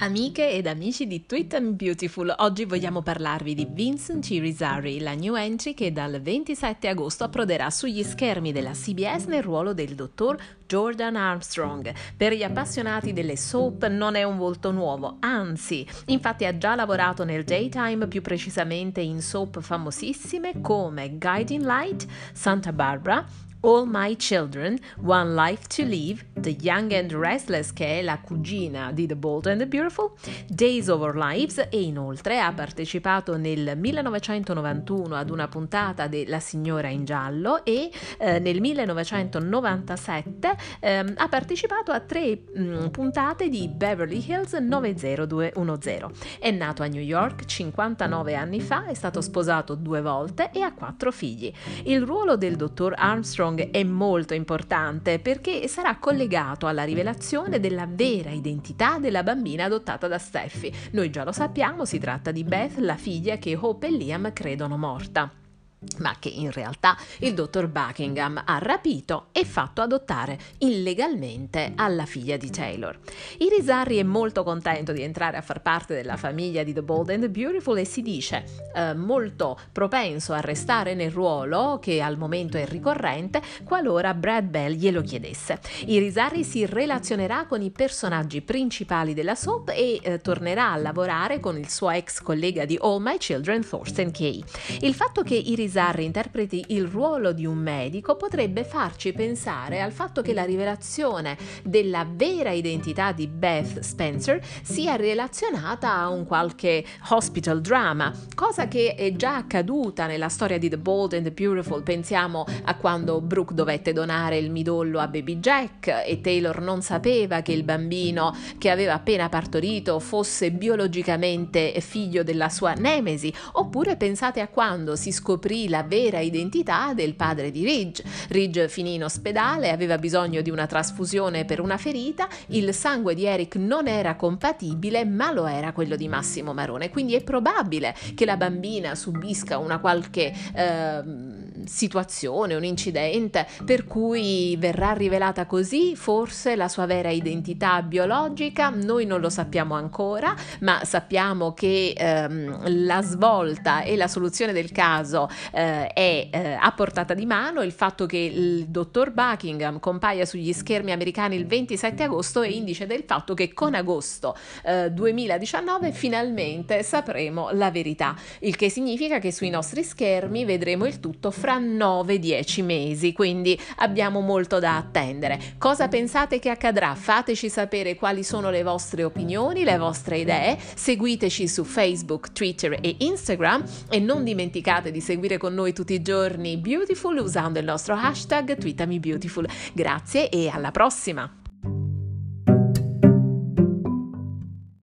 Amiche ed amici di Twitter Beautiful, oggi vogliamo parlarvi di Vincent Chirizarri, la new entry che dal 27 agosto approderà sugli schermi della CBS nel ruolo del dottor Jordan Armstrong. Per gli appassionati delle soap non è un volto nuovo, anzi, infatti ha già lavorato nel daytime, più precisamente in soap famosissime come Guiding Light, Santa Barbara, All My Children, One Life to Live, The Young and Restless, che è la cugina di The Bold and the Beautiful, Days of Our Lives e inoltre ha partecipato nel 1991 ad una puntata della Signora in Giallo e eh, nel 1997 eh, ha partecipato a tre mh, mm, puntate di Beverly Hills 90210. È nato a New York 59 anni fa, è stato sposato due volte e ha quattro figli. Il ruolo del dottor Armstrong è molto importante perché sarà collegato alla rivelazione della vera identità della bambina adottata da Steffi. Noi già lo sappiamo, si tratta di Beth, la figlia che Hope e Liam credono morta ma che in realtà il dottor Buckingham ha rapito e fatto adottare illegalmente alla figlia di Taylor. Irisarri è molto contento di entrare a far parte della famiglia di The Bold and the Beautiful e si dice eh, molto propenso a restare nel ruolo che al momento è ricorrente qualora Brad Bell glielo chiedesse. Irisarri si relazionerà con i personaggi principali della soap e eh, tornerà a lavorare con il suo ex collega di All My Children, Thorsten Kay. Il fatto che Irisarri Bizarre interpreti il ruolo di un medico potrebbe farci pensare al fatto che la rivelazione della vera identità di Beth Spencer sia relazionata a un qualche hospital drama, cosa che è già accaduta nella storia di The Bold and the Beautiful. Pensiamo a quando Brooke dovette donare il midollo a Baby Jack e Taylor non sapeva che il bambino che aveva appena partorito fosse biologicamente figlio della sua nemesi, oppure pensate a quando si scoprì la vera identità del padre di Ridge. Ridge finì in ospedale, aveva bisogno di una trasfusione per una ferita, il sangue di Eric non era compatibile, ma lo era quello di Massimo Marone. Quindi è probabile che la bambina subisca una qualche eh, situazione, un incidente per cui verrà rivelata così forse la sua vera identità biologica. Noi non lo sappiamo ancora, ma sappiamo che ehm, la svolta e la soluzione del caso eh, è eh, a portata di mano. Il fatto che il dottor Buckingham compaia sugli schermi americani il 27 agosto è indice del fatto che con agosto eh, 2019 finalmente sapremo la verità, il che significa che sui nostri schermi vedremo il tutto fra 9-10 mesi, quindi abbiamo molto da attendere. Cosa pensate che accadrà? Fateci sapere quali sono le vostre opinioni, le vostre idee, seguiteci su Facebook, Twitter e Instagram e non dimenticate di seguire con noi tutti i giorni Beautiful usando il nostro hashtag TweetamiBeautiful. Grazie e alla prossima!